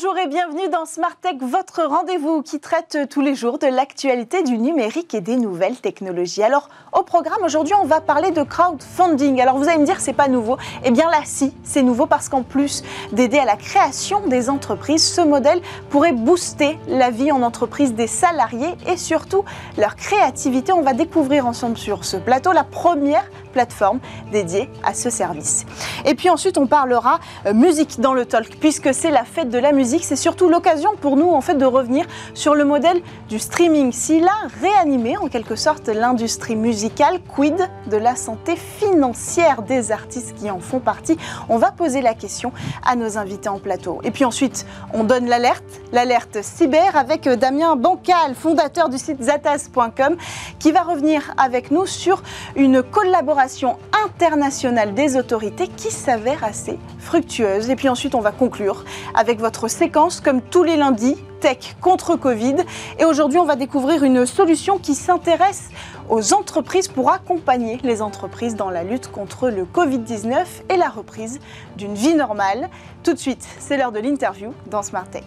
Bonjour et bienvenue dans Smart Tech, votre rendez-vous qui traite tous les jours de l'actualité du numérique et des nouvelles technologies. Alors, au programme aujourd'hui, on va parler de crowdfunding. Alors, vous allez me dire, c'est pas nouveau. Eh bien là, si, c'est nouveau parce qu'en plus d'aider à la création des entreprises, ce modèle pourrait booster la vie en entreprise des salariés et surtout leur créativité. On va découvrir ensemble sur ce plateau la première plateforme dédiée à ce service. Et puis ensuite, on parlera euh, musique dans le talk, puisque c'est la fête de la musique. C'est surtout l'occasion pour nous, en fait, de revenir sur le modèle du streaming. S'il a réanimé, en quelque sorte, l'industrie musicale, quid de la santé financière des artistes qui en font partie? On va poser la question à nos invités en plateau. Et puis ensuite, on donne l'alerte, l'alerte cyber avec euh, Damien Bancal, fondateur du site zatas.com, qui va revenir avec nous sur une collaboration internationale des autorités qui s'avère assez fructueuse. Et puis ensuite, on va conclure avec votre séquence, comme tous les lundis, Tech contre Covid. Et aujourd'hui, on va découvrir une solution qui s'intéresse aux entreprises pour accompagner les entreprises dans la lutte contre le Covid-19 et la reprise d'une vie normale. Tout de suite, c'est l'heure de l'interview dans Smart Tech.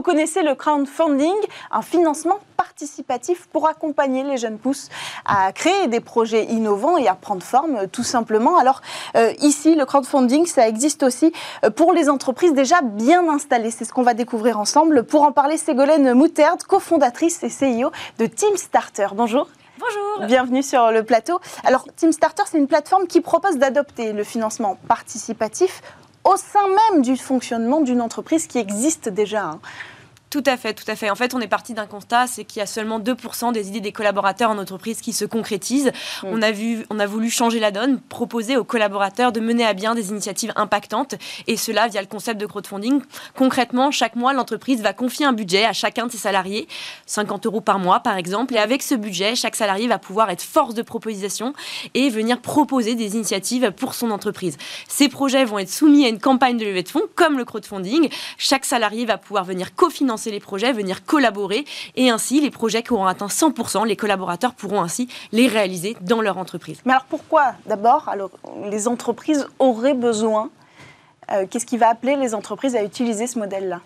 Vous connaissez le crowdfunding, un financement participatif pour accompagner les jeunes pousses à créer des projets innovants et à prendre forme tout simplement. Alors euh, ici, le crowdfunding, ça existe aussi euh, pour les entreprises déjà bien installées. C'est ce qu'on va découvrir ensemble. Pour en parler, Ségolène Mouterde, cofondatrice et CEO de Team Starter. Bonjour. Bonjour. Bienvenue sur le plateau. Alors, Team Starter, c'est une plateforme qui propose d'adopter le financement participatif au sein même du fonctionnement d'une entreprise qui existe déjà. Tout à fait, tout à fait. En fait, on est parti d'un constat, c'est qu'il y a seulement 2% des idées des collaborateurs en entreprise qui se concrétisent. Mm. On, a vu, on a voulu changer la donne, proposer aux collaborateurs de mener à bien des initiatives impactantes, et cela via le concept de crowdfunding. Concrètement, chaque mois, l'entreprise va confier un budget à chacun de ses salariés, 50 euros par mois par exemple, et avec ce budget, chaque salarié va pouvoir être force de proposition et venir proposer des initiatives pour son entreprise. Ces projets vont être soumis à une campagne de levée de fonds, comme le crowdfunding. Chaque salarié va pouvoir venir cofinancer les projets, venir collaborer et ainsi les projets qui auront atteint 100%, les collaborateurs pourront ainsi les réaliser dans leur entreprise. Mais alors pourquoi d'abord les entreprises auraient besoin euh, Qu'est-ce qui va appeler les entreprises à utiliser ce modèle-là?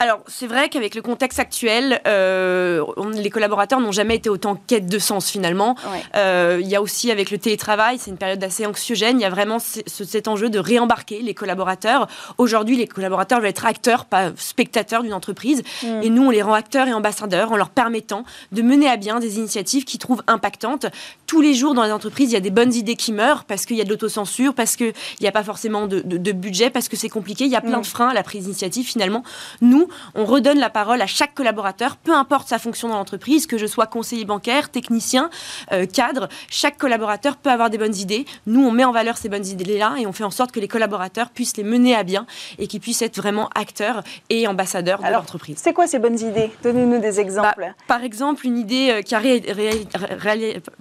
Alors, c'est vrai qu'avec le contexte actuel, euh, les collaborateurs n'ont jamais été autant quête de sens finalement. Euh, il y a aussi avec le télétravail, c'est une période assez anxiogène, il y a vraiment cet enjeu de réembarquer les collaborateurs. Aujourd'hui, les collaborateurs veulent être acteurs, pas spectateurs d'une entreprise. Mm. Et nous, on les rend acteurs et ambassadeurs en leur permettant de mener à bien des initiatives qui trouvent impactantes. Tous les jours dans les entreprises, il y a des bonnes idées qui meurent parce qu'il y a de l'autocensure, parce qu'il n'y a pas forcément de, budget, parce que c'est compliqué. Il y a plein mm. de freins à la prise d'initiative finalement. Nous, on redonne la parole à chaque collaborateur, peu importe sa fonction dans l'entreprise, que je sois conseiller bancaire, technicien, euh, cadre, chaque collaborateur peut avoir des bonnes idées. Nous, on met en valeur ces bonnes idées-là et on fait en sorte que les collaborateurs puissent les mener à bien et qu'ils puissent être vraiment acteurs et ambassadeurs de l'entreprise. C'est quoi ces bonnes idées? Donnez-nous des exemples. Bah, par exemple, une idée euh, qui a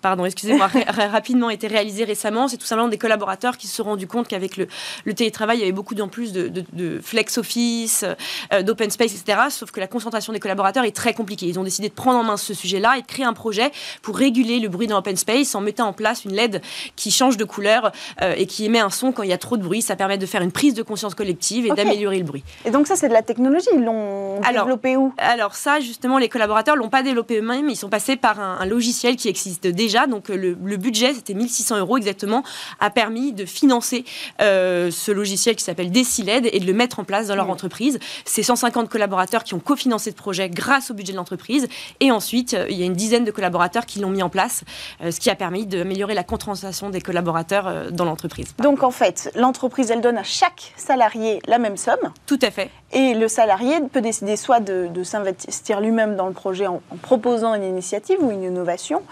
pardon, excusez-moi, rapidement été réalisée récemment, c'est tout simplement des collaborateurs qui se sont rendus compte qu'avec le, télétravail, il y avait beaucoup en plus de, flex office, euh, d'open etc. Sauf que la concentration des collaborateurs est très compliquée. Ils ont décidé de prendre en main ce sujet-là et de créer un projet pour réguler le bruit dans l'open space en mettant en place une LED qui change de couleur euh, et qui émet un son quand il y a trop de bruit. Ça permet de faire une prise de conscience collective et d'améliorer le bruit. Et donc ça, c'est de la technologie. Ils l'ont développé où? Alors ça, justement, les collaborateurs l'ont pas développé eux-mêmes. Ils sont passés par un, logiciel qui existe déjà. Donc euh, le, budget, c'était 1600 euros exactement, a permis de financer euh, ce logiciel qui s'appelle DeciLED et de le mettre en place dans leur mmh. entreprise. C'est 150 collaborateurs qui ont cofinancé ce projet grâce au budget de l'entreprise. Et ensuite, euh, il y a une dizaine de collaborateurs qui l'ont mis en place, euh, ce qui a permis d'améliorer la concentration des collaborateurs euh, dans l'entreprise. Donc en fait, l'entreprise, elle donne à chaque salarié la même somme. Tout à fait. Et le salarié peut décider soit de, s'investir lui-même dans le projet en, proposant une initiative ou une innovation,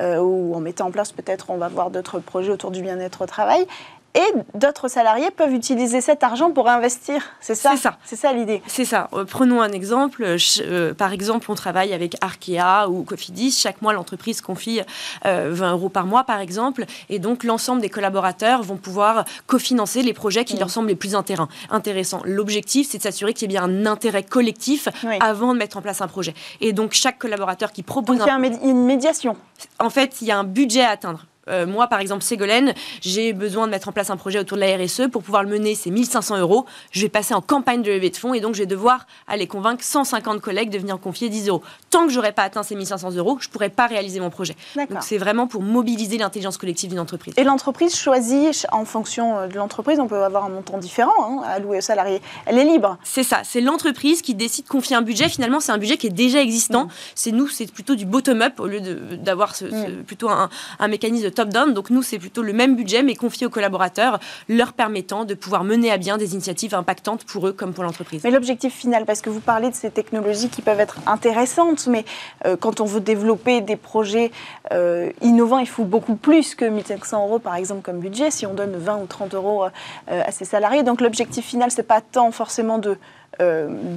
ou en mettant en place peut-être, on va voir d'autres projets autour du bien-être au travail, et d'autres salariés peuvent utiliser cet argent pour investir. C'est ça C'est ça. C'est ça l'idée. C'est ça. Euh, prenons un exemple. Euh, par exemple, on travaille avec Arkea ou Cofidis. Chaque mois, l'entreprise confie 20 euh, euros par mois, par exemple. Et donc, l'ensemble des collaborateurs vont pouvoir cofinancer les projets qui mm. leur semblent les plus intéressants. L'objectif, c'est de s'assurer qu'il y ait bien un intérêt collectif avant de mettre en place un projet. Et donc, chaque collaborateur qui propose... Donc, il y a une médiation. En fait, il y a un budget à atteindre euh, moi, par exemple, Ségolène, j'ai besoin de mettre en place un projet autour de la RSE. Pour pouvoir le mener, c'est 1500 euros. Je vais passer en campagne de levée de fonds et donc je vais devoir aller convaincre 150 collègues de venir confier 10 euros. Tant que j'aurais pas atteint ces 1500 euros, je pourrais pas réaliser mon projet. Donc c'est vraiment pour mobiliser l'intelligence collective d'une entreprise. Et l'entreprise choisit, en fonction euh, de l'entreprise, on peut avoir un montant différent hein, louer aux salariés. Elle est libre. C'est ça. C'est l'entreprise qui décide de confier un budget. Finalement, c'est un budget qui est déjà existant. Mm. C'est nous, c'est plutôt du bottom-up au lieu d'avoir mm. plutôt un, un mécanisme de top-down. Donc nous, c'est plutôt le même budget, mais confié aux collaborateurs, leur permettant de pouvoir mener à bien des initiatives impactantes pour eux comme pour l'entreprise. Mais l'objectif final, parce que vous parlez de ces technologies qui peuvent être intéressantes, mais euh, quand on veut développer des projets euh, innovants, il faut beaucoup plus que 1500 euros, par exemple, comme budget, si on donne 20 ou 30 euros euh, à ses salariés. Donc l'objectif final, c'est pas tant forcément de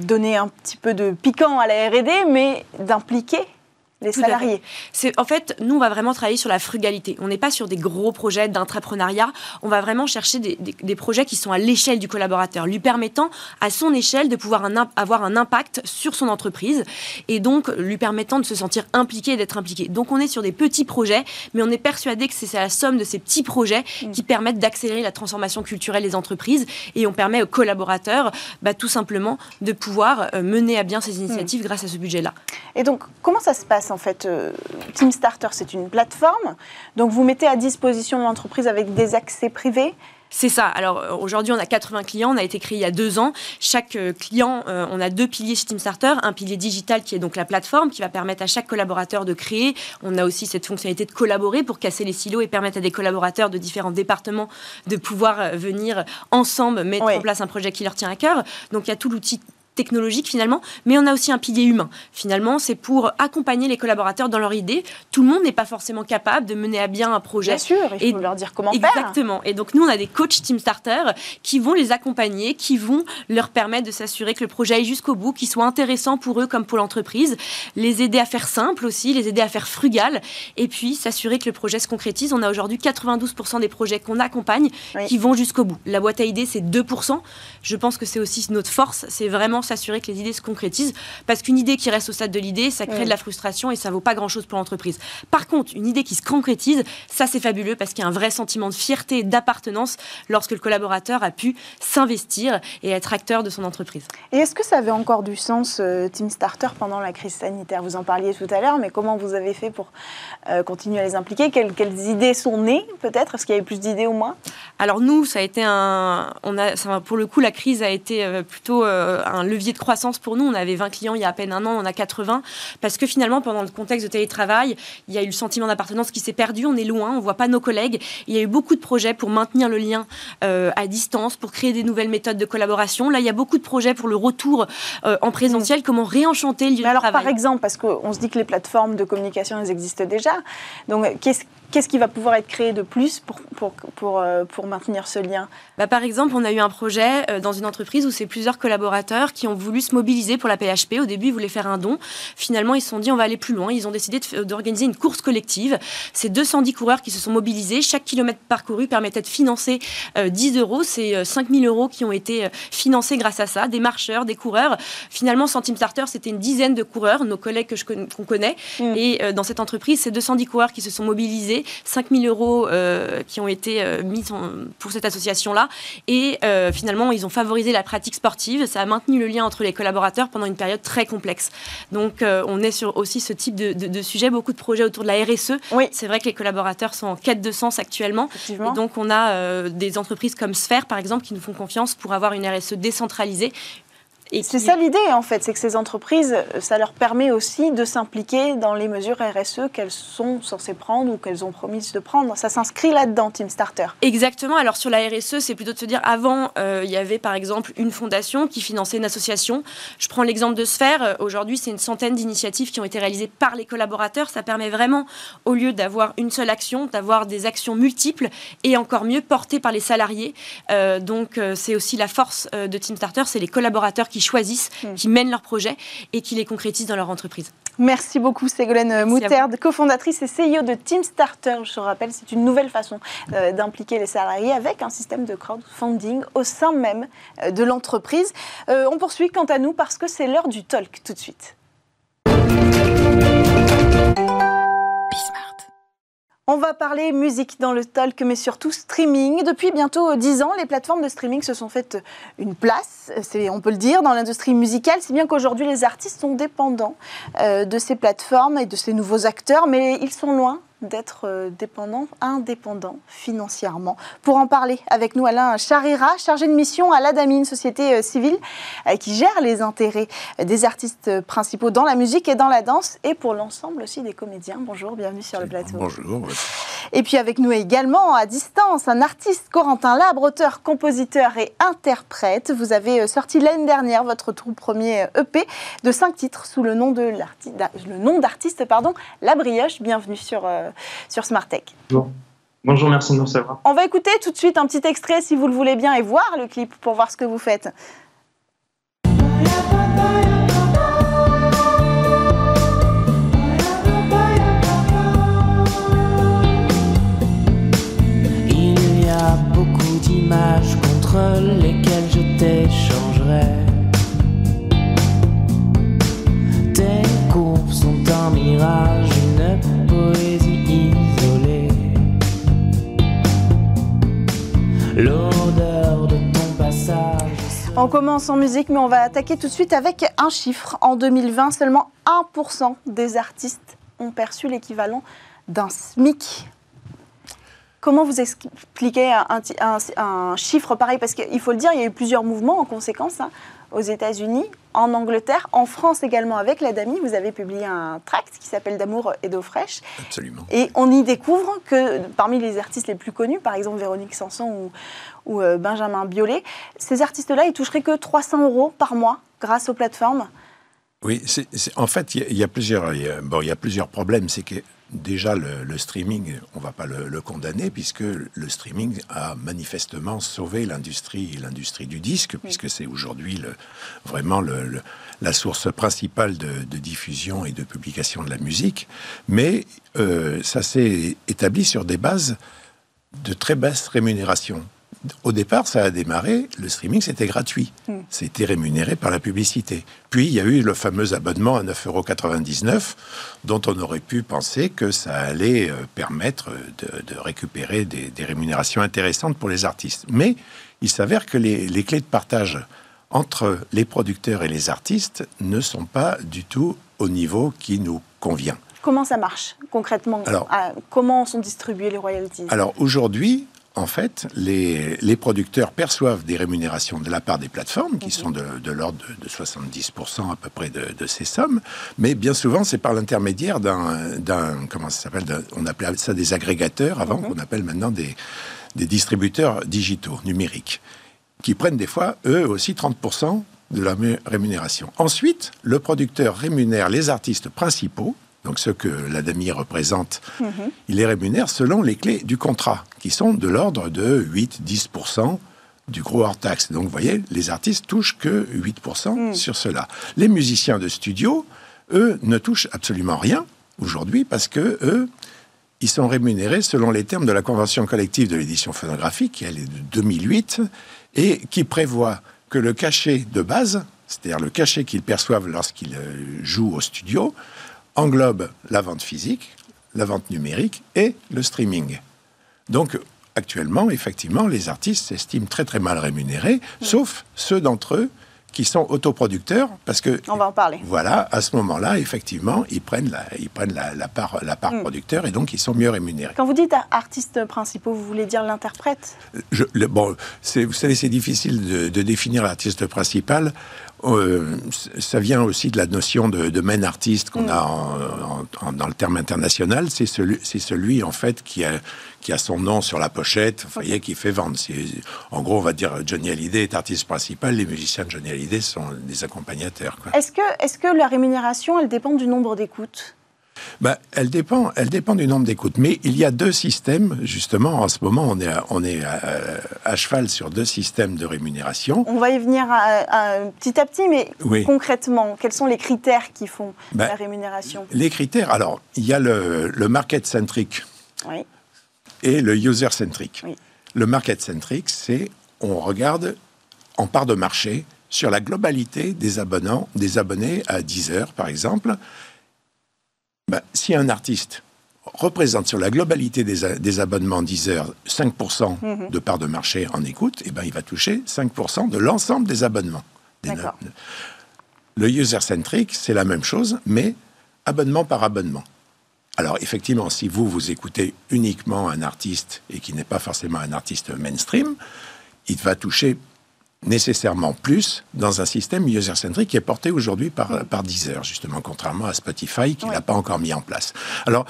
donner un petit peu de piquant à la R&D, mais d'impliquer les salariés. C'est en fait, nous on va vraiment travailler sur la frugalité. On n'est pas sur des gros projets d'intrapreneuriat. On va vraiment chercher des, projets qui sont à l'échelle du collaborateur, lui permettant à son échelle de pouvoir avoir un impact sur son entreprise et donc lui permettant de se sentir impliqué et d'être impliqué. Donc on est sur des petits projets, mais on est persuadé que c'est la somme de ces petits projets mm. qui permettent d'accélérer la transformation culturelle des entreprises et on permet aux collaborateurs bah, tout simplement de pouvoir euh, mener à bien ces initiatives mm. grâce à ce budget-là. Et donc comment ça se passe en fait, euh, Team Starter, c'est une plateforme. Donc, vous mettez à disposition l'entreprise avec des accès privés. C'est ça. Alors euh, aujourd'hui, on a 80 clients. On a été créé il y a deux ans. Chaque euh, client, on a deux piliers chez Team Starter. Un pilier digital qui est donc la plateforme qui va permettre à chaque collaborateur de créer. On a aussi cette fonctionnalité de collaborer pour casser les silos et permettre à des collaborateurs de différents départements de pouvoir venir ensemble mettre en place un projet qui leur tient à cœur. Donc il y a tout l'outil technologique finalement, mais on a aussi un pilier humain. Finalement, c'est pour accompagner les collaborateurs dans leur idée. Tout le monde n'est pas forcément capable de mener à bien un projet. Bien sûr, il faut leur dire comment faire. Exactement. Et donc nous, on a des coachs Team Starter qui vont les accompagner, qui vont leur permettre de s'assurer que le projet aille jusqu'au bout, qu'il soit intéressant pour eux comme pour l'entreprise, les aider à faire simple aussi, les aider à faire frugal, et puis s'assurer que le projet se concrétise. On a aujourd'hui 92% des projets qu'on accompagne qui vont jusqu'au bout. La boîte à idées, c'est 2%. Je pense que c'est aussi notre force, c'est vraiment s'assurer que les idées se concrétisent. Parce qu'une idée qui reste au stade de l'idée, ça crée de la frustration et ça vaut pas grand-chose pour l'entreprise. Par contre, une idée qui se concrétise, ça c'est fabuleux parce qu'il y a un vrai sentiment de fierté d'appartenance lorsque le collaborateur a pu s'investir et être acteur de son entreprise. Et est-ce que ça avait encore du sens, euh, Team Starter, pendant la crise sanitaire? Vous en parliez tout à l'heure, mais comment vous avez fait pour euh, continuer à les impliquer? Quelles, idées sont nées, peut-être? Est-ce qu'il y avait plus d'idées au moins? Alors nous, ça a été un... On a, pour le coup, la crise a été euh, plutôt un levier de croissance pour nous. On avait 20 clients il y a à peine un an, on a 80. Parce que finalement, pendant le contexte de télétravail, il y a eu le sentiment d'appartenance qui s'est perdu. On est loin, on ne voit pas nos collègues. Il y a eu beaucoup de projets pour maintenir le lien euh, à distance, pour créer des nouvelles méthodes de collaboration. Là, il y a beaucoup de projets pour le retour euh, en présentiel, comment réenchanter le lieu de alors, Par exemple, parce qu'on se dit que les plateformes de communication, elles existent déjà. Donc, qu'est-ce Qu'est-ce qui va pouvoir être créé de plus pour, pour, pour, euh, pour maintenir ce lien bah, Par exemple, on a eu un projet euh, dans une entreprise où c'est plusieurs collaborateurs qui ont voulu se mobiliser pour la PHP. Au début, ils voulaient faire un don. Finalement, ils se sont dit on va aller plus loin. Ils ont décidé d'organiser une course collective. C'est 210 coureurs qui se sont mobilisés. Chaque kilomètre parcouru permettait de financer 10 euh, euros. C'est 5000 euros qui ont été financés grâce à ça. Des marcheurs, des coureurs. Finalement, Team Starter, c'était une dizaine de coureurs, nos collègues qu'on connaît. Mm. Et dans cette entreprise, c'est 210 coureurs qui se sont mobilisés 5 000 euros euh, qui ont été euh, mis pour cette association-là. Et euh, finalement, ils ont favorisé la pratique sportive. Ça a maintenu le lien entre les collaborateurs pendant une période très complexe. Donc, on est sur aussi ce type de, sujet, beaucoup de projets autour de la RSE. Oui. C'est vrai que les collaborateurs sont en quête de sens actuellement. Et donc, on a des entreprises comme Sphère, par exemple, qui nous font confiance pour avoir une RSE décentralisée, c'est ça l'idée, en fait, c'est que ces entreprises, ça leur permet aussi de s'impliquer dans les mesures RSE qu'elles sont censées prendre ou qu'elles ont promis de prendre. Ça s'inscrit là-dedans, Team Starter. Exactement. Alors sur la RSE, c'est plutôt de se dire, avant, euh, il y avait par exemple une fondation qui finançait une association. Je prends l'exemple de Sphère. Aujourd'hui, c'est une centaine d'initiatives qui ont été réalisées par les collaborateurs. Ça permet vraiment, au lieu d'avoir une seule action, d'avoir des actions multiples et encore mieux portées par les salariés. Euh, donc euh, c'est aussi la force de Team Starter, c'est les collaborateurs qui choisissent, hmm. qui mènent leurs projets et qui les concrétisent dans leur entreprise. Merci beaucoup Ségolène Moutarde, cofondatrice et CEO de Team Starter. Je rappelle, c'est une nouvelle façon euh, d'impliquer les salariés avec un système de crowdfunding au sein même euh, de l'entreprise. Euh, on poursuit quant à nous parce que c'est l'heure du talk tout de suite. On va parler musique dans le talk, mais surtout streaming. Depuis bientôt 10 ans, les plateformes de streaming se sont faites une place, on peut le dire, dans l'industrie musicale, si bien qu'aujourd'hui les artistes sont dépendants euh, de ces plateformes et de ces nouveaux acteurs, mais ils sont loin d'être euh, dépendant, indépendant financièrement. Pour en parler avec nous, Alain Charira, chargé de mission à l'ADAMI, société euh, civile euh, qui gère les intérêts des artistes principaux dans la musique et dans la danse et pour l'ensemble aussi des comédiens. Bonjour, bienvenue sur le plateau. Bonjour. Et puis avec nous également à distance, un artiste Corentin Labre, auteur, compositeur et interprète. Vous avez sorti l'année dernière votre tout premier EP de cinq titres sous le nom de le nom d'artiste pardon, La Brioche. Bienvenue sur sur Smartech. Bonjour. Bonjour, merci de nous recevoir. On va écouter tout de suite un petit extrait si vous le voulez bien et voir le clip pour voir ce que vous faites. Il y a beaucoup d'images contre lesquelles je t'échangerai. Tes courbes sont un mirage, On commence en musique, mais on va attaquer tout de suite avec un chiffre. En 2020, seulement 1% des artistes ont perçu l'équivalent d'un SMIC. Comment vous expliquez un, chiffre pareil? Parce qu'il faut le dire, il y a eu plusieurs mouvements en conséquence. Hein aux États-Unis, en Angleterre, en France également avec la DAMI. Vous avez publié un tract qui s'appelle D'amour et d'eau fraîche. Absolument. Et on y découvre que parmi les artistes les plus connus, par exemple Véronique Sanson ou, euh, Benjamin Biolay, ces artistes-là, ils toucheraient que 300 euros par mois grâce aux plateformes. Oui, en fait, il y, a plusieurs, bon, il y a plusieurs problèmes. C'est que déjà, le, streaming, on ne va pas le, condamner, puisque le streaming a manifestement sauvé l'industrie, l'industrie du disque, puisque c'est aujourd'hui vraiment la source principale de, diffusion et de publication de la musique. Mais euh, ça s'est établi sur des bases de très basse rémunération au départ, ça a démarré, le streaming, c'était gratuit. Hmm. C'était rémunéré par la publicité. Puis, il y a eu le fameux abonnement à 9,99 euros, dont on aurait pu penser que ça allait euh, permettre de, récupérer des, rémunérations intéressantes pour les artistes. Mais il s'avère que les, clés de partage entre les producteurs et les artistes ne sont pas du tout au niveau qui nous convient. Comment ça marche concrètement? Alors, ah, Comment sont distribués les royalties? Alors aujourd'hui, en fait, les, producteurs perçoivent des rémunérations de la part des plateformes, qui sont de, l'ordre de, 70% à peu près de, ces sommes, mais bien souvent, c'est par l'intermédiaire d'un, comment ça s'appelle, on appelait ça des agrégateurs avant, mhm. qu'on appelle maintenant des, des distributeurs digitaux, numériques, qui prennent des fois, eux aussi, 30% de la rémunération. Ensuite, le producteur rémunère les artistes principaux, donc ce que l'ADAMI représente, mhm. il les rémunère selon les clés du contrat, qui sont de l'ordre de 8-10% du gros hors taxe. Donc vous voyez, les artistes touchent que 8% mhm. sur cela. Les musiciens de studio, eux, ne touchent absolument rien aujourd'hui parce que eux, ils sont rémunérés selon les termes de la convention collective de l'édition phonographique, qui est de 2008, et qui prévoit que le cachet de base, c'est-à-dire le cachet qu'ils perçoivent lorsqu'ils euh, jouent au studio, englobe la vente physique, la vente numérique et le streaming. Donc, actuellement, effectivement, les artistes s'estiment très très mal rémunérés, sauf ceux d'entre eux qui sont autoproducteurs, parce que on va en parler. Voilà, à ce moment-là, effectivement, ils prennent la, ils prennent la, part, la part hmm. producteur et donc ils sont mieux rémunérés. Quand vous dites artistes principaux, vous voulez dire l'interprète? Bon, vous savez, c'est difficile de, de définir l'artiste principal. Euh, ça vient aussi de la notion de, main artiste qu'on a mm. dans le terme international. C'est celui, c'est celui en fait qui a, qui a son nom sur la pochette, vous voyez, qui fait vendre. En gros, on va dire Johnny Hallyday est artiste principal, les musiciens de Johnny Hallyday sont des accompagnateurs. Est-ce que, est-ce que la rémunération, elle dépend du nombre d'écoutes? Bah, elle, dépend, elle dépend du nombre d'écoutes. Mais il y a deux systèmes, justement, en ce moment, on est, à, on est à, cheval sur deux systèmes de rémunération. On va y venir petit à petit, mais concrètement, quels sont les critères qui font bah, la rémunération? Les critères, alors, il y a le, market-centric et le user-centric. Le market-centric, c'est on regarde en part de marché sur la globalité des, des abonnés à 10 heures, par exemple, bah, si un artiste représente sur la globalité des, abonnements Deezer 5% mhm. de part de marché en écoute, et eh ben, il va toucher 5% de l'ensemble des abonnements. Le user-centric, c'est la même chose, mais abonnement par abonnement. Alors effectivement, si vous, vous écoutez uniquement un artiste et qui n'est pas forcément un artiste mainstream, il va toucher nécessairement plus dans un système user-centric qui est porté aujourd'hui par, par Deezer, justement, contrairement à Spotify qui ne l'a pas encore mis en place. Alors,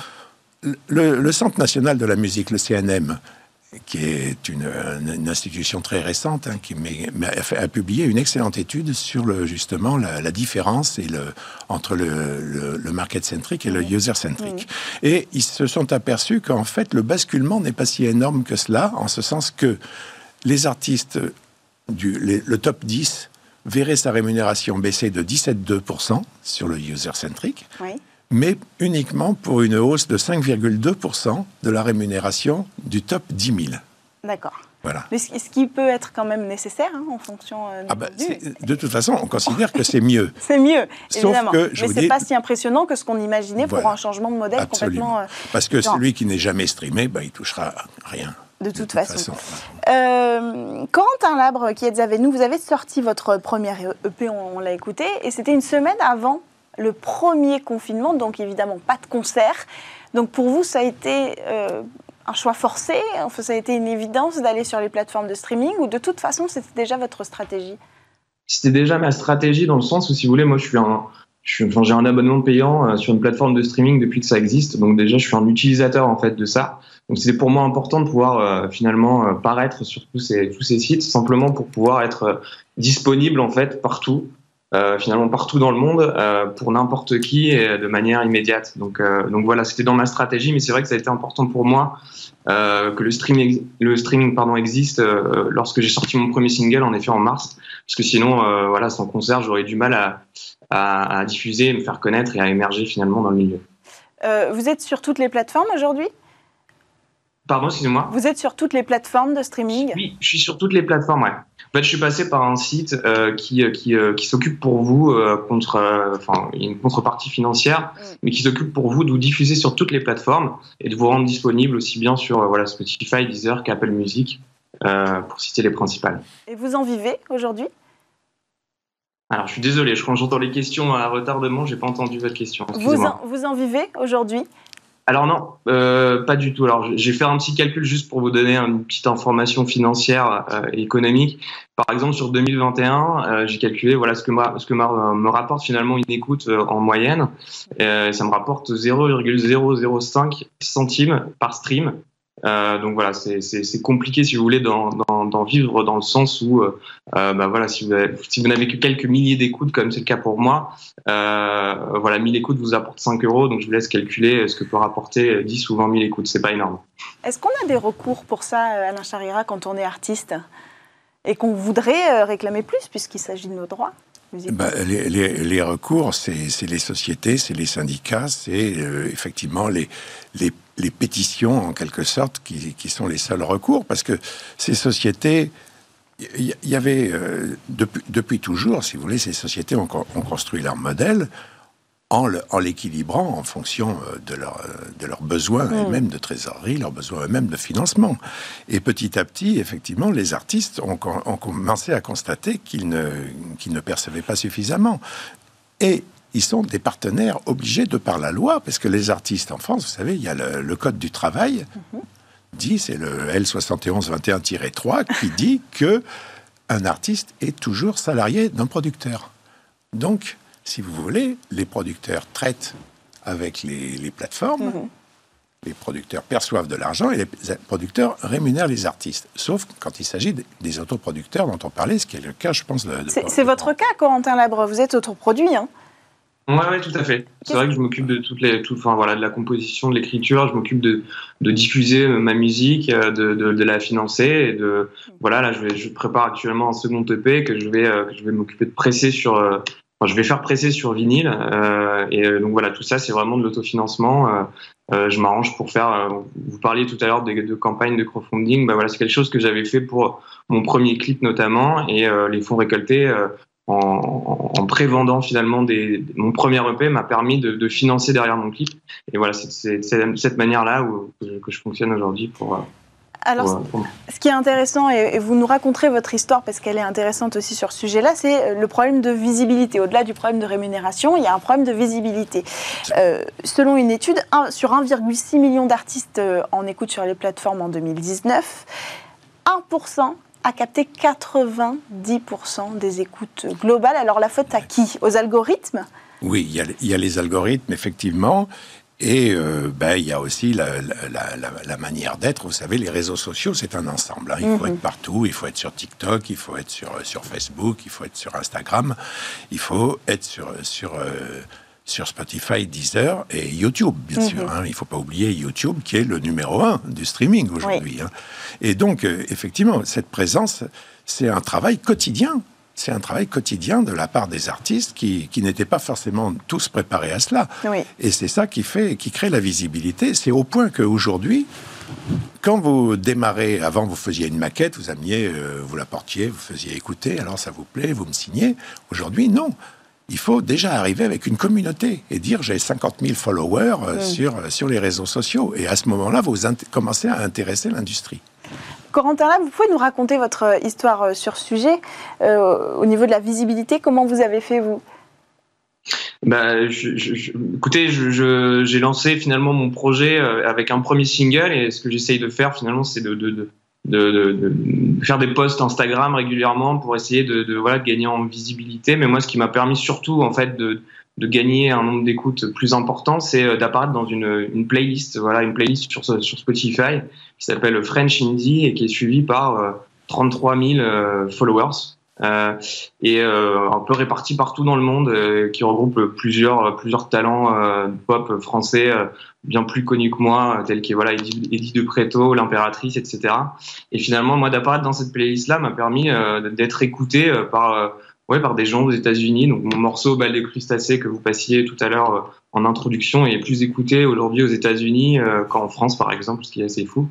le, Centre national de la musique, le CNM, qui est une, institution très récente, hein, qui a, publié une excellente étude sur le, justement la, différence et le, entre le, market-centric et le user-centric. Et ils se sont aperçus qu'en fait, le basculement n'est pas si énorme que cela, en ce sens que les artistes du le top 10 verraient sa rémunération baisser de 17,2% sur le user-centric. Oui mais uniquement pour une hausse de 5,2% de la rémunération du top 10 000. D'accord. Voilà. Mais ce qui peut être quand même nécessaire hein, en fonction euh, ah bah, De toute façon, on considère que c'est mieux. c'est mieux, évidemment. Que, Mais ce n'est pas si impressionnant que ce qu'on imaginait pour un changement de modèle complètement. Euh, Parce que celui qui n'est jamais streamé, bah, il touchera rien. De toute, façon. Euh, Corentin Labre, qui êtes avec nous, vous avez sorti votre première EP, on l'a écouté, et c'était une semaine avant le premier confinement, donc évidemment pas de concert. Donc pour vous, ça a été euh, un choix forcé enfin, Ça a été une évidence d'aller sur les plateformes de streaming ou de toute façon, c'était déjà votre stratégie? C'était déjà ma stratégie dans le sens où, si vous voulez, moi je suis un. J'ai un abonnement payant euh, sur une plateforme de streaming depuis que ça existe, donc déjà je suis un utilisateur en fait de ça. Donc c'était pour moi important de pouvoir euh, finalement paraître sur tous ces, tous ces sites, simplement pour pouvoir être disponible en fait partout euh, finalement partout dans le monde euh, pour n'importe qui et de manière immédiate. Donc, euh, donc voilà, c'était dans ma stratégie, mais c'est vrai que ça a été important pour moi que le streaming, le streaming pardon, existe lorsque j'ai sorti mon premier single, en effet en mars, parce que sinon, voilà, sans concert, j'aurais du mal à, à, à, diffuser, me faire connaître et à émerger finalement dans le milieu. vous êtes sur toutes les plateformes aujourd'hui? Pardon, excusez-moi. Vous êtes sur toutes les plateformes de streaming? Oui, je suis sur toutes les plateformes, ouais. En fait, je suis passé par un site euh, qui, euh, qui, euh, qui s'occupe pour vous contre, enfin, une contrepartie financière, mm. mais qui s'occupe pour vous de vous diffuser sur toutes les plateformes et de vous rendre disponible aussi bien sur voilà Spotify, Deezer qu'Apple Music, pour citer les principales. Et vous en vivez aujourd'hui? Alors, je suis désolé, je, quand j'entends les questions à retardement, j'ai pas entendu votre question. Vous en, vous en vivez aujourd'hui? Alors non, euh, pas du tout. Alors j'ai fait un petit calcul juste pour vous donner une petite information financière euh, et économique. Par exemple sur 2021, euh, j'ai calculé voilà ce que ce que me rapporte finalement une écoute en moyenne. ça me rapporte 0,005 centimes par stream. Euh, donc voilà, c'est compliqué si vous voulez d'en vivre dans le sens où, euh, euh, bah voilà, si vous si vous n'avez que quelques milliers d'écoutes, comme c'est le cas pour moi, voilà, 1000 écoutes vous apportent 5 euros, donc je vous laisse calculer ce que peut rapporter 10 ou 20 000 écoutes, c'est pas énorme. Est-ce qu'on a des recours pour ça, Alain Charira, quand on est artiste? Et qu'on voudrait réclamer plus puisqu'il s'agit de nos droits? Bah, les, les, recours, c'est les sociétés, c'est les syndicats, c'est effectivement les, les les pétitions, en quelque sorte, qui, sont les seuls recours, parce que ces sociétés, il y, avait, euh, depuis, toujours, si vous voulez, ces sociétés ont, construit leur modèle en l'équilibrant en, fonction euh, de, leur, euh, de leurs besoins mmh. eux-mêmes de trésorerie, leurs besoins eux-mêmes de financement. Et petit à petit, effectivement, les artistes ont, ont commencé à constater qu'ils ne, qu'ils ne percevaient pas suffisamment. Et ils sont des partenaires obligés de par la loi, parce que les artistes en France, vous savez, il y a le, code du travail, mhm. dit, c'est le L7121-3 qui dit que un artiste est toujours salarié d'un producteur. Donc, si vous voulez, les producteurs traitent avec les, plateformes. Mhm. Les producteurs perçoivent de l'argent et les producteurs rémunèrent les artistes. Sauf quand il s'agit des autoproducteurs dont on parlait, ce qui est le cas, je pense. C'est votre cas, Corentin Labre. Vous êtes autoproduit. Hein Ouais, ouais, tout à fait. C'est vrai que je m'occupe de toutes les, tout, enfin voilà, de la composition, de l'écriture. Je m'occupe de, de diffuser ma musique, euh, de, de, de, la financer. Et de, voilà, là, je, vais, je prépare actuellement un second EP que je vais, euh, que je vais m'occuper de presser sur. Euh, enfin, je vais faire presser sur vinyle. Euh, et donc voilà, tout ça, c'est vraiment de l'autofinancement. Euh, je m'arrange pour faire. vous parliez tout à l'heure de, de campagnes de crowdfunding. Bah voilà, c'est quelque chose que j'avais fait pour mon premier clip notamment, et les fonds récoltés en, pré-vendant finalement des, mon premier EP m'a permis de, financer derrière mon clip. Et voilà, c'est cette manière-là que, je fonctionne aujourd'hui pour, alors, ce qui est intéressant, et vous nous raconterez votre histoire parce qu'elle est intéressante aussi sur ce sujet-là, c'est euh, le problème de visibilité. Au-delà du problème de rémunération, il y a un problème de visibilité. Euh, selon une étude, sur 1,6 million d'artistes euh, en écoute sur les plateformes en 2019, 1% a capté 90% des écoutes globales. Alors la faute à qui? Aux algorithmes? Oui, il y, a, il y, a, les algorithmes, effectivement. Et euh, ben, il y a aussi la, manière d'être. Vous savez, les réseaux sociaux, c'est un ensemble. Hein. Il faut mhm. être partout. Il faut être sur TikTok, il faut être sur, sur Facebook, il faut être sur Instagram, il faut être sur, sur, euh, sur Spotify, Deezer et YouTube, bien mhm. sûr. Hein. Il ne faut pas oublier YouTube, qui est le numéro un du streaming aujourd'hui. Hein. Et donc, euh, effectivement, cette présence, c'est un travail quotidien c'est un travail quotidien de la part des artistes qui, n'étaient pas forcément tous préparés à cela. Et c'est ça qui fait, qui crée la visibilité. C'est au point qu'aujourd'hui, quand vous démarrez, avant vous faisiez une maquette, vous amiez, euh, vous la portiez, vous faisiez écouter, alors ça vous plaît, vous me signez. Aujourd'hui, non. Il faut déjà arriver avec une communauté et dire j'ai 50 000 followers euh, sur, sur les réseaux sociaux. Et à ce moment-là, vous commencez à intéresser l'industrie. Corentin, là, vous pouvez nous raconter votre euh, histoire euh, sur ce sujet euh, au niveau de la visibilité. Comment vous avez fait, vous? Bah, écoutez, j'ai lancé finalement mon projet avec un premier single et ce que j'essaye de faire finalement, c'est de, de, faire des posts Instagram régulièrement pour essayer de, voilà, de gagner en visibilité. Mais moi, ce qui m'a permis surtout en fait de, de gagner un nombre d'écoutes plus important, c'est euh, d'apparaître dans une, une, playlist, voilà, une playlist sur, sur Spotify qui s'appelle French Indie et qui est suivie par 33 euh, 000 euh, followers. Euh, et euh, un peu répartis partout dans le monde, euh, qui regroupe plusieurs plusieurs talents pop français bien plus connus que moi, tels que voilà Edith de Preto, l'impératrice, etc. Et finalement, moi d'apparaître dans cette playlist-là m'a permis d'être écouté par ouais, par des gens aux États-Unis. Donc mon morceau Bal des crustacés que vous passiez tout à l'heure euh, en introduction est plus écouté aujourd'hui aux États-Unis euh, qu'en France, par exemple, ce qui est assez fou.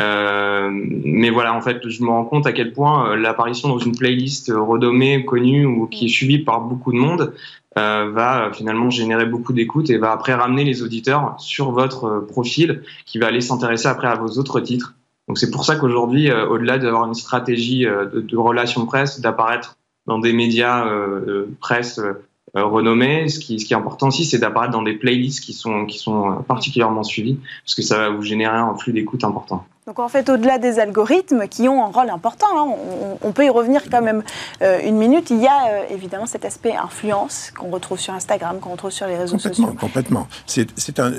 Euh, mais voilà, en fait, je me rends compte à quel point l'apparition dans une playlist renommée, connue ou qui est suivie par beaucoup de monde va finalement générer beaucoup d'écoute et va après ramener les auditeurs sur votre profil qui va aller s'intéresser après à vos autres titres. Donc c'est pour ça qu'aujourd'hui, au-delà d'avoir une stratégie de, de relation presse, d'apparaître dans des médias euh, presse euh, renommés. Ce qui, est important aussi, c'est d'apparaître dans des playlists qui sont, qui sont particulièrement suivies, parce que ça va vous générer un flux d'écoute important. Donc en fait, au-delà des algorithmes qui ont un rôle important, hein, on, peut y revenir quand même euh, une minute, il y a euh, évidemment cet aspect influence qu'on retrouve sur Instagram, qu'on retrouve sur les réseaux sociaux. Complètement. C'est un,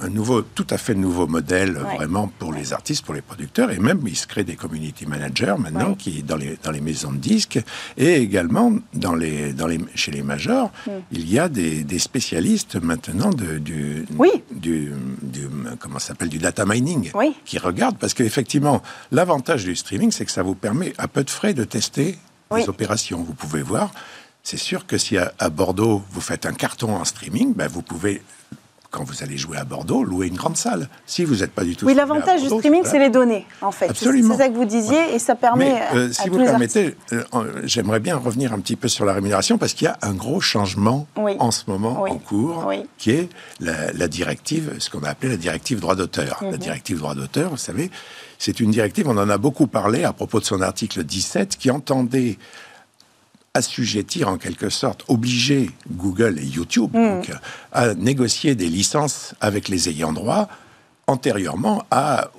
un, nouveau, tout à fait nouveau modèle vraiment pour les artistes, pour les producteurs, et même il se crée des community managers maintenant qui dans les, dans les maisons de disques, et également dans les, dans les, chez les majors, mm. il y a des, des spécialistes maintenant de, du, oui. du, du, comment s'appelle, du data mining, qui regardent parce qu'effectivement, l'avantage du streaming, c'est que ça vous permet à peu de frais de tester les opérations. Vous pouvez voir, c'est sûr que si à, Bordeaux, vous faites un carton en streaming, ben vous pouvez quand vous allez jouer à Bordeaux, louer une grande salle. Si vous n'êtes pas du tout. Oui, l'avantage du streaming, c'est les données, en fait. Absolument. C'est ça que vous disiez, et ça permet. Euh, si vous permettez, euh, j'aimerais bien revenir un petit peu sur la rémunération, parce qu'il y a un gros changement en ce moment en cours, qui est la, directive, ce qu'on a appelé la directive droit d'auteur. La mhm. directive droit d'auteur, vous savez, c'est une directive, on en a beaucoup parlé à propos de son article 17, qui entendait assujettir en quelque sorte, obliger Google et YouTube mm. à négocier des licences avec les ayants droit antérieurement à,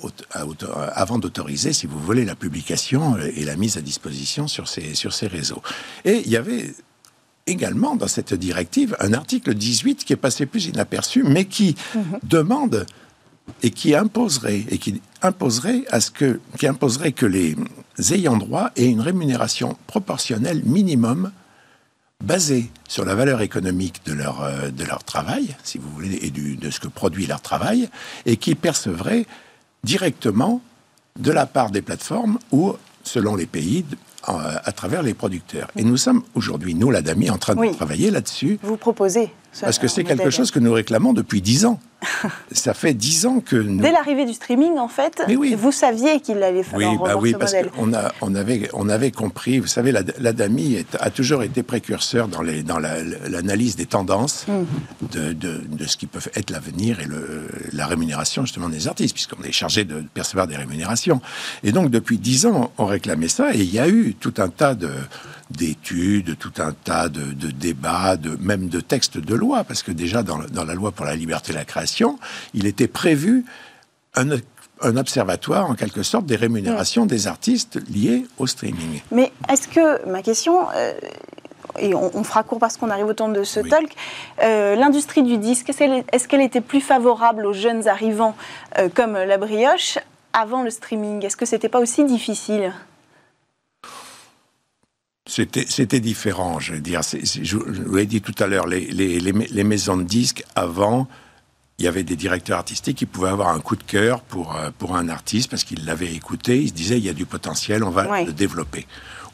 avant d'autoriser, si vous voulez, la publication et la mise à disposition sur ces, sur ces réseaux. Et il y avait également dans cette directive un article 18 qui est passé plus inaperçu, mais qui mm-hmm. demande et qui imposerait et qui imposerait à ce que qui imposerait que les ayant droit aient une rémunération proportionnelle minimum basée sur la valeur économique de leur, euh, de leur travail, si vous voulez, et du, de ce que produit leur travail, et qui percevraient directement de la part des plateformes ou, selon les pays, à travers les producteurs. Et nous sommes aujourd'hui, nous, l'ADAMI, en train de travailler là-dessus. Vous proposez Parce que c'est quelque chose que nous réclamons depuis dix ans. ça fait dix ans que nous... Dès l'arrivée du streaming, en fait, vous saviez qu'il allait falloir oui, bah oui, parce qu'on on avait, on avait compris, vous savez, l'ADAMI a toujours été précurseur dans, les, dans l'analyse des tendances mmh. de, de, de, ce qui peut être l'avenir et le, la rémunération justement des artistes, puisqu'on est chargé de percevoir des rémunérations. Et donc depuis dix ans, on réclamait ça, et il y a eu tout un tas de d'études, tout un tas de, de, débats, de, même de textes de loi, parce que déjà dans, dans la loi pour la liberté de la création, il était prévu un, un observatoire, en quelque sorte, des rémunérations des artistes liés au streaming. Mais est-ce que, ma question, euh, et on, fera court parce qu'on arrive au temps de ce talk, euh, l'industrie du disque, est-ce qu'elle était plus favorable aux jeunes arrivants euh, comme la brioche avant le streaming? Est-ce que c'était pas aussi difficile? C'était différent, je veux dire. je vous l'ai dit tout à l'heure, les, les, les, maisons de disques, avant, il y avait des directeurs artistiques qui pouvaient avoir un coup de cœur pour, euh, pour un artiste parce qu'ils l'avaient écouté, ils se disaient il y a du potentiel, on va le développer.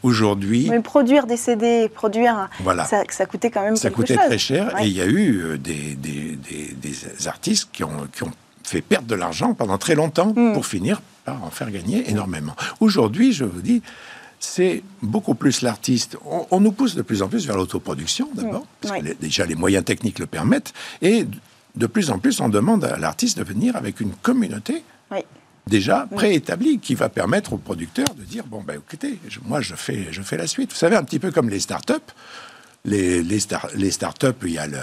Aujourd'hui. Mais produire des CD, produire. Voilà. Ça, ça coûtait quand même ça quelque chose. Ça coûtait très cher et il y a eu euh, des, des, des, des artistes qui ont, qui ont fait perdre de l'argent pendant très longtemps hmm. pour finir par en faire gagner énormément. Aujourd'hui, je vous dis, c'est beaucoup plus l'artiste. On, nous pousse de plus en plus vers l'autoproduction, d'abord, parce que déjà les moyens techniques le permettent, et de plus en plus on demande à l'artiste de venir avec une communauté déjà préétablie qui va permettre aux producteurs de dire bon ben écoutez, moi je fais je fais la suite. Vous savez un petit peu comme les startups. Les, les, les startups, il y a le,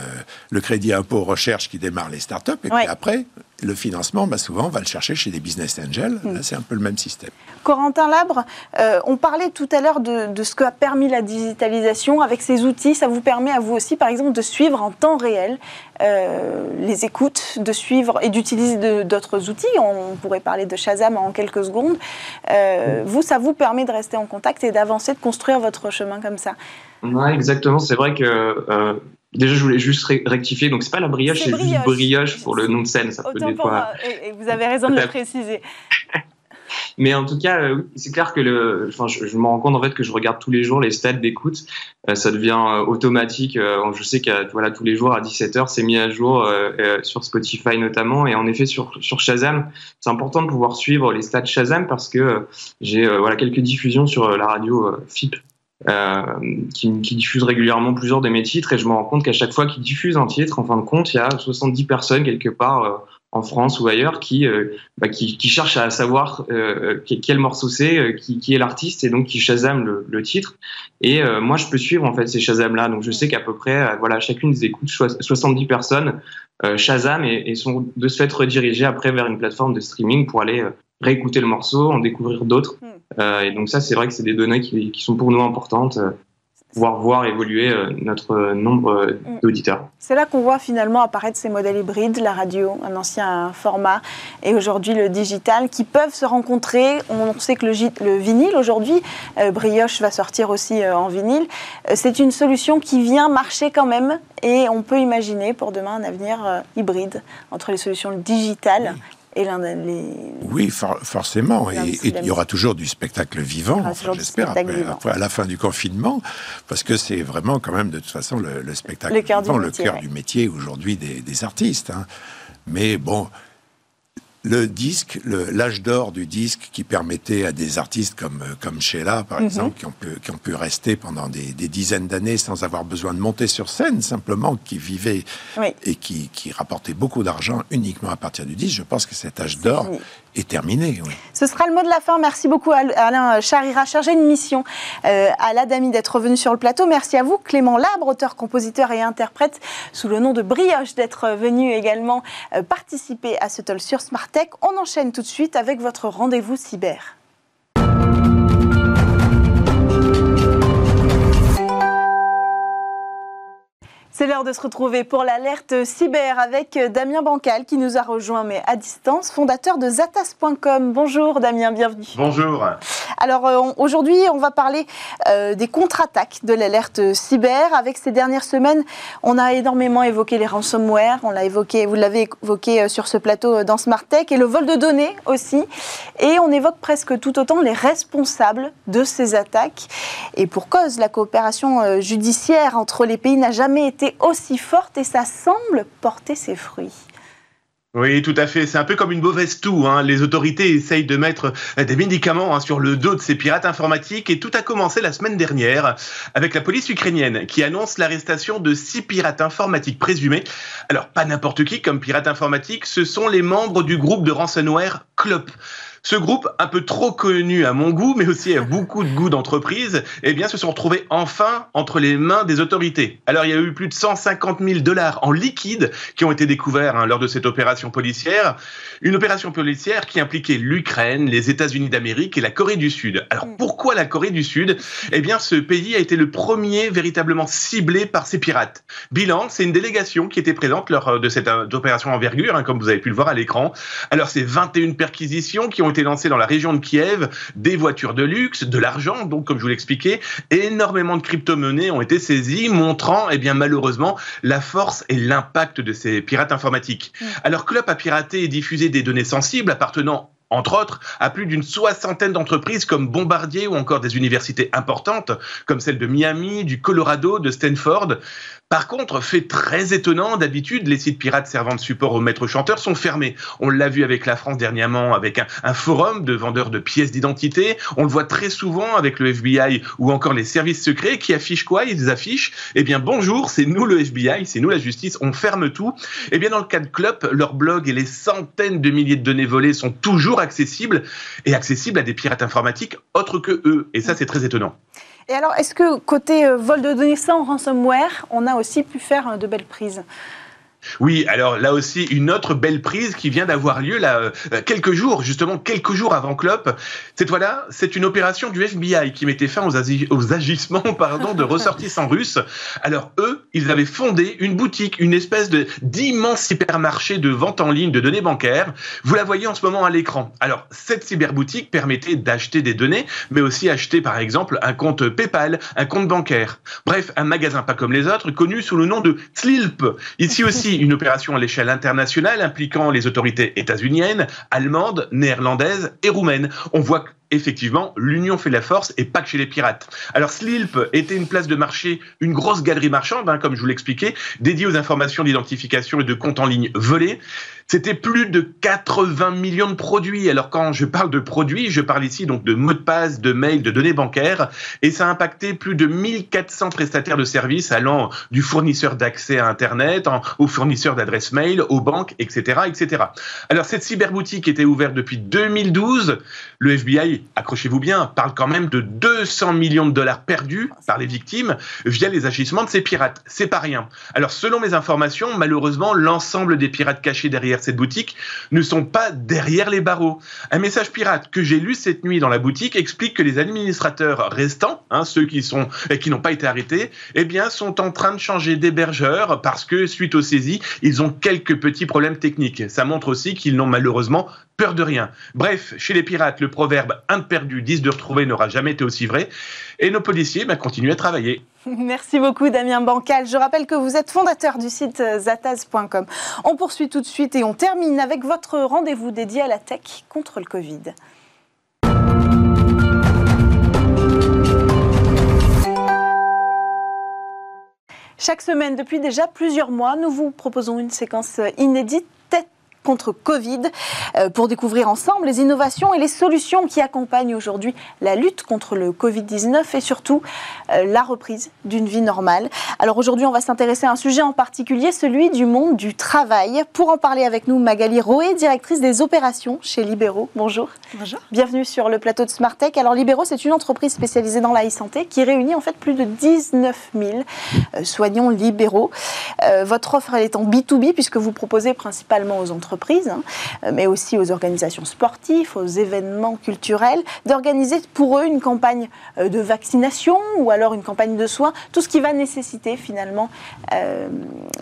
le, crédit impôt recherche qui démarre les startups, et puis après, le financement, bah souvent, on va le chercher chez des business angels. Hmm. Là, c'est un peu le même système. Corentin Labre, euh, on parlait tout à l'heure de, de, ce qu'a permis la digitalisation. Avec ces outils, ça vous permet à vous aussi, par exemple, de suivre en temps réel euh, les écoutes, de suivre et d'utiliser d'autres outils. On pourrait parler de Shazam en quelques secondes. Euh, vous, ça vous permet de rester en contact et d'avancer, de construire votre chemin comme ça. Exactement. C'est vrai que Déjà, je voulais juste rectifier. Donc, c'est pas la brioche, c'est juste brioche pour le nom de scène. Ça peut des fois... et, vous avez raison de le préciser. Mais en tout cas, euh, c'est clair que le, enfin, je, je, me rends compte en fait que je regarde tous les jours les stats d'écoute. Euh, ça devient euh, automatique. je sais que voilà tous les jours à 17h, c'est mis à jour sur Spotify notamment. Et en effet, sur, sur Shazam, c'est important de pouvoir suivre les stats Shazam parce que j'ai voilà quelques diffusions sur la radio FIP qui, qui, diffuse régulièrement plusieurs de mes titres et je me rends compte qu'à chaque fois qu'il diffuse un titre, en fin de compte, il y a 70 personnes quelque part euh, en France ou ailleurs qui, euh, bah, qui, qui, cherchent à savoir euh, quel morceau c'est, qui, qui, est l'artiste et donc qui chasame le, le titre. Et moi, je peux suivre en fait ces Shazam-là. Donc je sais qu'à peu près, voilà, chacune des écoutes, 70 personnes Shazam et, et, sont de se fait redirigées après vers une plateforme de streaming pour aller réécouter le morceau, en découvrir d'autres. Euh, et donc ça, c'est vrai que c'est des données qui, qui, sont pour nous importantes. Euh, pouvoir voir évoluer euh, notre nombre hmm. d'auditeurs. C'est là qu'on voit finalement apparaître ces modèles hybrides, la radio, un ancien format, et aujourd'hui le digital, qui peuvent se rencontrer. On sait que le, le vinyle, aujourd'hui, Brioche va sortir aussi en vinyle. c'est une solution qui vient marcher quand même, et on peut imaginer pour demain un avenir hybride entre les solutions digitales oui, forcément. Et, il y aura toujours du spectacle vivant, j'espère, à la fin du confinement, parce que c'est vraiment quand même de toute façon le, spectacle le vivant, le cœur du métier aujourd'hui des, artistes. Hein. Mais bon, le disque, l'âge d'or du disque qui permettait à des artistes comme, comme Sheila, par mhm. exemple, qui ont, pu, qui ont pu rester pendant des, dizaines d'années sans avoir besoin de monter sur scène, simplement, qui vivaient et qui, qui rapportaient beaucoup d'argent uniquement à partir du disque, je pense que cet âge d'or Ce sera le mot de la fin. Merci beaucoup Alain Charira, chargé de mission euh, à l'ADAMI d'être venu sur le plateau. Merci à vous Clément Labre, auteur, compositeur et interprète sous le nom de Brioche, d'être venu également euh, participer à ce talk sur Smart Tech. On enchaîne tout de suite avec votre rendez-vous cyber. C'est l'heure de se retrouver pour l'alerte cyber avec Damien Bancal qui nous a rejoint mais à distance, fondateur de Zatas.com. Bonjour Damien, bienvenue. Bonjour. Alors euh, aujourd'hui, on va parler euh, des contre-attaques de l'alerte cyber. Avec ces dernières semaines, on a énormément évoqué les ransomware, on l'a évoqué, vous l'avez évoqué euh, sur ce plateau dans Smart Tech et le vol de données aussi. Et on évoque presque tout autant les responsables de ces attaques. Et pour cause, la coopération judiciaire entre les pays n'a jamais été aussi forte et ça semble porter ses fruits. Oui, tout à fait. C'est un peu comme une mauvaise toux. Hein. Les autorités essayent de mettre des médicaments hein, sur le dos de ces pirates informatiques et tout a commencé la semaine dernière avec la police ukrainienne qui annonce l'arrestation de six pirates informatiques présumés. Alors, pas n'importe qui comme pirates informatiques, ce sont les membres du groupe de ransomware CLOP. Ce groupe, un peu trop connu à mon goût, mais aussi à beaucoup de goût d'entreprise, eh bien, se sont retrouvés enfin entre les mains des autorités. Alors, il y a eu plus de 150 000 dollars en liquide qui ont été découverts hein, lors de cette opération policière. Une opération policière qui impliquait l'Ukraine, les États-Unis d'Amérique et la Corée du Sud. Alors, mm. pourquoi la Corée du Sud? Eh bien, ce pays a été le premier véritablement ciblé par ces pirates. Bilan, c'est une délégation qui était présente lors de cette euh, opération envergure, hein, comme vous avez pu le voir à l'écran. Alors, c'est 21 perquisitions qui ont été lancé dans la région de Kiev, des voitures de luxe, de l'argent, donc comme je vous l'expliquais, énormément de crypto-monnaies ont été saisies, montrant, eh bien malheureusement, la force et l'impact de ces pirates informatiques. Mm. Alors Club a piraté et diffusé des données sensibles appartenant entre autres, à plus d'une soixantaine d'entreprises comme Bombardier ou encore des universités importantes comme celle de Miami, du Colorado, de Stanford. Par contre, fait très étonnant, d'habitude, les sites pirates servant de support aux maîtres chanteurs sont fermés. On l'a vu avec la France dernièrement, avec un, forum de vendeurs de pièces d'identité. On le voit très souvent avec le FBI ou encore les services secrets qui affichent quoi? Ils affichent, eh bien, bonjour, c'est nous le FBI, c'est nous la justice, on ferme tout. Eh bien, dans le cas de Club, leur blog et les centaines de milliers de données volées sont toujours accessibles et accessibles à des pirates informatiques autres que eux. Et ça, c'est très étonnant. Et alors, est-ce que côté euh, vol de données sans ransomware, on a aussi pu faire euh, de belles prises? Oui, alors là aussi, une autre belle prise qui vient d'avoir lieu là, euh, quelques jours, justement quelques jours avant Clop. Cette fois-là, c'est une opération du FBI qui mettait fin aux, agissements pardon, de ressortissants russes. Alors eux, ils avaient fondé une boutique, une espèce d'immense hypermarché de vente en ligne de données bancaires. Vous la voyez en ce moment à l'écran. Alors cette cyberboutique permettait d'acheter des données, mais aussi acheter par exemple un compte PayPal, un compte bancaire. Bref, un magasin pas comme les autres, connu sous le nom de Slilp. Ici aussi, une opération à l'échelle internationale impliquant les autorités états-uniennes, allemandes, néerlandaises et roumaines. On voit effectivement, l'union fait la force et pas que chez les pirates. Alors Slilp était une place de marché, une grosse galerie marchande, hein, comme je vous l'expliquais, dédiée aux informations d'identification et de comptes en ligne volés. C'était plus de 80 millions de produits. Alors quand je parle de produits, je parle ici donc de mots de passe, de mails, de données bancaires, et ça a impacté plus de 1400 prestataires de services allant du fournisseur d'accès à Internet au fournisseur d'adresse mail, aux banques, etc., etc. Alors cette cyberboutique était ouverte depuis 2012. Le FBI, accrochez-vous bien, parle quand même de 200 millions de dollars perdus par les victimes via les agissements de ces pirates. C'est pas rien. Alors selon mes informations, malheureusement, l'ensemble des pirates cachés derrière cette boutique ne sont pas derrière les barreaux. Un message pirate que j'ai lu cette nuit dans la boutique explique que les administrateurs restants, hein, ceux qui sont qui n'ont pas été arrêtés, eh bien sont en train de changer d'hébergeur parce que suite aux saisies, ils ont quelques petits problèmes techniques. Ça montre aussi qu'ils n'ont malheureusement peur de rien. Bref, chez les pirates, le proverbe un de perdu, dix de retrouvé n'aura jamais été aussi vrai. Et nos policiers ben, continuent à travailler. Merci beaucoup Damien Bancal. Je rappelle que vous êtes fondateur du site euh, zataz.com. On poursuit tout de suite et on termine avec votre rendez-vous dédié à la tech contre le Covid. Chaque semaine, depuis déjà plusieurs mois, nous vous proposons une séquence inédite contre Covid euh, pour découvrir ensemble les innovations et les solutions qui accompagnent aujourd'hui la lutte contre le Covid-19 et surtout euh, la reprise d'une vie normale. Alors aujourd'hui, on va s'intéresser à un sujet en particulier, celui du monde du travail. Pour en parler avec nous, Magali Roé, directrice des opérations chez Libéraux. Bonjour. Bonjour. Bienvenue sur le plateau de Smartech. Alors Libéraux, c'est une entreprise spécialisée dans la e-santé qui réunit en fait plus de 19 000 euh, soignants libéraux. votre offre, elle est en B2B puisque vous proposez principalement aux entreprises, hein, mais aussi aux organisations sportives, aux événements culturels, d'organiser pour eux une campagne de vaccination ou alors une campagne de soins, tout ce qui va nécessiter finalement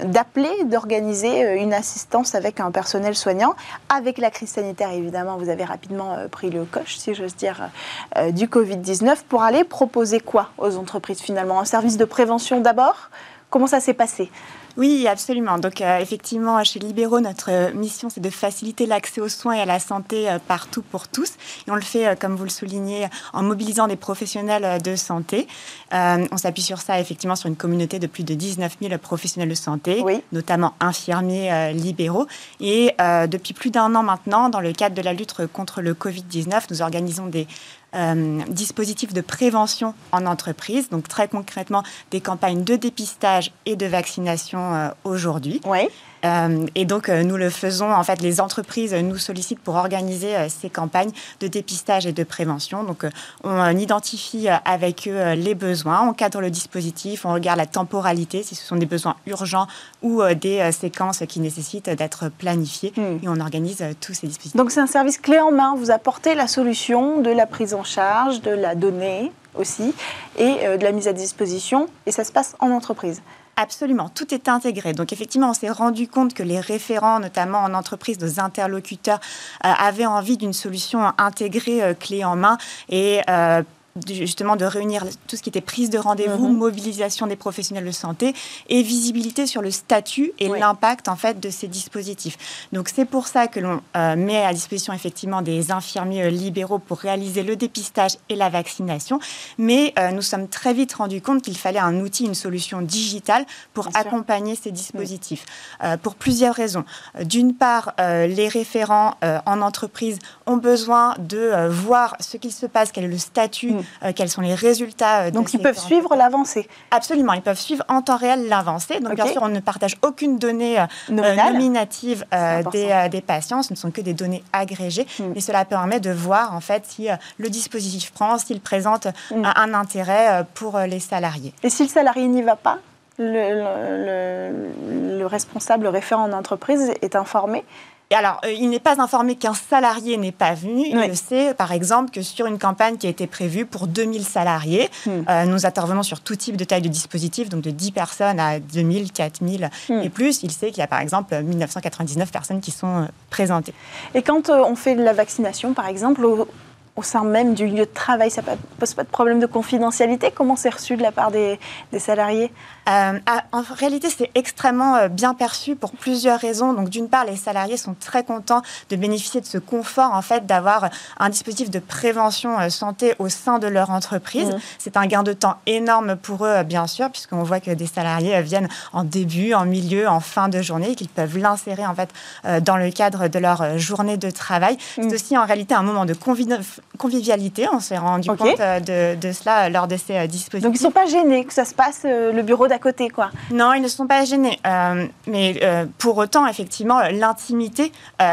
d'appeler, d'organiser une assistance avec un personnel soignant. Avec la crise sanitaire, évidemment, vous avez rapidement pris le coche, si j'ose dire, du Covid-19 pour aller proposer quoi aux entreprises finalement? Un service de prévention d'abord? Comment ça s'est passé? Oui, absolument. Donc, euh, effectivement, chez Libéraux, notre euh, mission, c'est de faciliter l'accès aux soins et à la santé euh, partout pour tous. Et on le fait, comme vous le soulignez, en mobilisant des professionnels de santé. on s'appuie sur ça, effectivement, sur une communauté de plus de 19 000 professionnels de santé, notamment infirmiers libéraux. Et depuis plus d'un an maintenant, dans le cadre de la lutte contre le Covid-19, nous organisons des euh, dispositifs de prévention en entreprise, donc très concrètement des campagnes de dépistage et de vaccination euh, aujourd'hui. Euh, et donc, euh, nous le faisons. En fait, les entreprises nous sollicitent pour organiser euh, ces campagnes de dépistage et de prévention. Donc, on identifie avec eux les besoins, on cadre le dispositif, on regarde la temporalité, si ce sont des besoins urgents ou des séquences qui nécessitent d'être planifiées. Hmm. Et on organise tous ces dispositifs. Donc, c'est un service clé en main. Vous apportez la solution de la prise en charge, de la donnée aussi, et de la mise à disposition. Et ça se passe en entreprise. Absolument, tout est intégré. Donc effectivement, on s'est rendu compte que les référents, notamment en entreprise, nos interlocuteurs, euh, avaient envie d'une solution intégrée, euh, clé en main, et euh, justement de réunir tout ce qui était prise de rendez-vous, mhm. mobilisation des professionnels de santé et visibilité sur le statut et l'impact en fait de ces dispositifs. Donc c'est pour ça que l'on euh, met à disposition effectivement des infirmiers euh, libéraux pour réaliser le dépistage et la vaccination, mais euh, nous sommes très vite rendus compte qu'il fallait un outil, une solution digitale pour accompagner ces dispositifs pour plusieurs raisons. D'une part, les référents en entreprise ont besoin de voir ce qu'il se passe, quel est le statut mm. Euh, quels sont les résultats. Euh, Donc ils peuvent suivre l'avancée Absolument, ils peuvent suivre en temps réel l'avancée. Donc bien sûr, on ne partage aucune donnée euh, nominative des, des, patients, ce ne sont que des données agrégées, hmm. mais cela permet de voir en fait si le dispositif prend, s'il présente hmm. un intérêt pour les salariés. Et si le salarié n'y va pas le, le, le, responsable, le référent en entreprise est informé alors, euh, il n'est pas informé qu'un salarié n'est pas venu. Il sait, par exemple, que sur une campagne qui a été prévue pour 2000 salariés, hmm. euh, nous intervenons sur tout type de taille de dispositif, donc de 10 personnes à 2000, 4000 hmm. et plus. Il sait qu'il y a, par exemple, 1999 personnes qui sont euh, présentées. Et quand on fait de la vaccination, par exemple, au sein même du lieu de travail Ça ne pose pas de problème de confidentialité? Comment c'est reçu de la part des, salariés? Euh, ah, En réalité, c'est extrêmement euh, bien perçu pour plusieurs raisons. Donc, d'une part, les salariés sont très contents de bénéficier de ce confort, en fait, d'avoir un dispositif de prévention euh, santé au sein de leur entreprise. Mmh. C'est un gain de temps énorme pour eux, bien sûr, puisqu'on voit que des salariés viennent en début, en milieu, en fin de journée, et qu'ils peuvent l'insérer, en fait, dans le cadre de leur journée de travail. C'est mmh. aussi, en réalité, un moment de convivialité convivialité. On s'est rendu compte euh, de, cela lors de ces dispositifs. Donc ils ne sont pas gênés que ça se passe le bureau d'à côté, quoi Non, ils ne sont pas gênés. mais pour autant, effectivement, l'intimité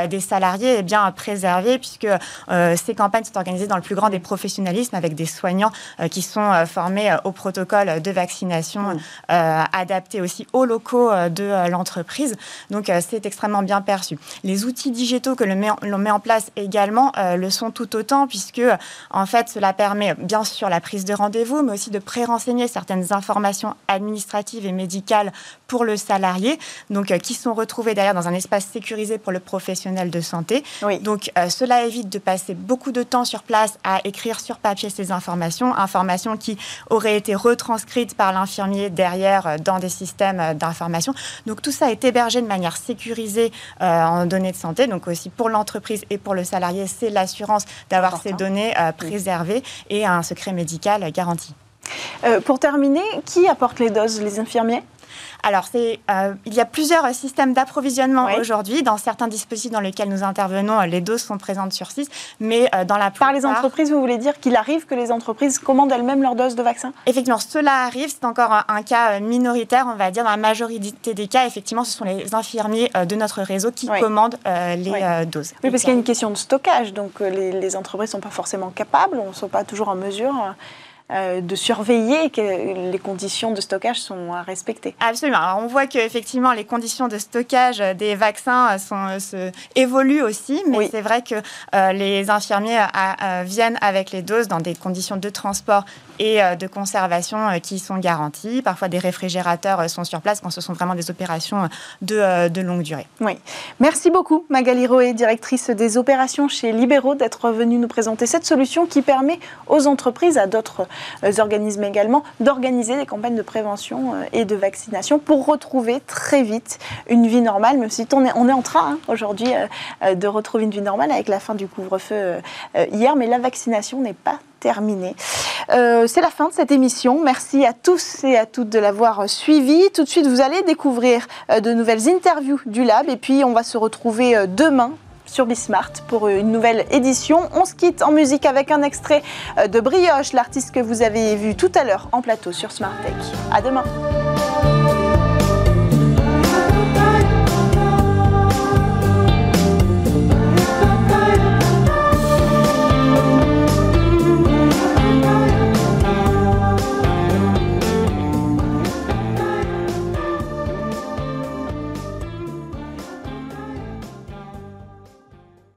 des salariés est bien préservée puisque ces campagnes sont organisées dans le plus grand des professionnalismes avec des soignants qui sont formés au protocole de vaccination mmh. adapté aussi aux locaux de l'entreprise. Donc c'est extrêmement bien perçu. Les outils digitaux que l'on met en place également le sont tout autant puisque en fait cela permet bien sûr la prise de rendez-vous, mais aussi de pré-renseigner certaines informations administratives et médicales pour le salarié, donc euh, qui sont retrouvées derrière dans un espace sécurisé pour le professionnel de santé. Donc euh, cela évite de passer beaucoup de temps sur place à écrire sur papier ces informations, informations qui auraient été retranscrites par l'infirmier derrière euh, dans des systèmes d'information. Donc tout ça est hébergé de manière sécurisée en données de santé, donc aussi pour l'entreprise et pour le salarié, c'est l'assurance d'avoir ces données euh, préservées et un secret médical garanti. Euh, pour terminer, qui apporte les doses Les infirmiers? Alors, euh, il y a plusieurs systèmes d'approvisionnement aujourd'hui. Dans certains dispositifs dans lesquels nous intervenons, les doses sont présentes sur site, mais dans la plupart... Par les entreprises, vous voulez dire qu'il arrive que les entreprises commandent elles-mêmes leurs doses de vaccin Effectivement, cela arrive. C'est encore un, cas minoritaire, on va dire. Dans la majorité des cas, effectivement, ce sont les infirmiers de notre réseau qui commandent les doses. Oui, parce qu'il y a une question de stockage. Donc, les, les entreprises ne sont pas forcément capables, on ne sont pas toujours en mesure de surveiller que les conditions de stockage sont respectées. Absolument. Alors, on voit qu'effectivement, les conditions de stockage des vaccins sont, se, évoluent aussi, mais c'est vrai que les infirmiers viennent avec les doses dans des conditions de transport et de conservation qui sont garanties. Parfois, des réfrigérateurs sont sur place quand ce sont vraiment des opérations de, de longue durée. Oui. Merci beaucoup, Magali Roé, directrice des opérations chez Libéraux, d'être venue nous présenter cette solution qui permet aux entreprises, à d'autres euh, organismes également, d'organiser des campagnes de prévention euh, et de vaccination pour retrouver très vite une vie normale, même si on est, on est en train hein, aujourd'hui euh, de retrouver une vie normale avec la fin du couvre-feu hier, mais la vaccination n'est pas terminée. c'est la fin de cette émission. Merci à tous et à toutes de l'avoir suivi. Tout de suite, vous allez découvrir de nouvelles interviews du Lab et puis on va se retrouver demain sur Bismart pour une nouvelle édition. On se quitte en musique avec un extrait de Brioche, l'artiste que vous avez vu tout à l'heure en plateau sur Smart Tech. À demain.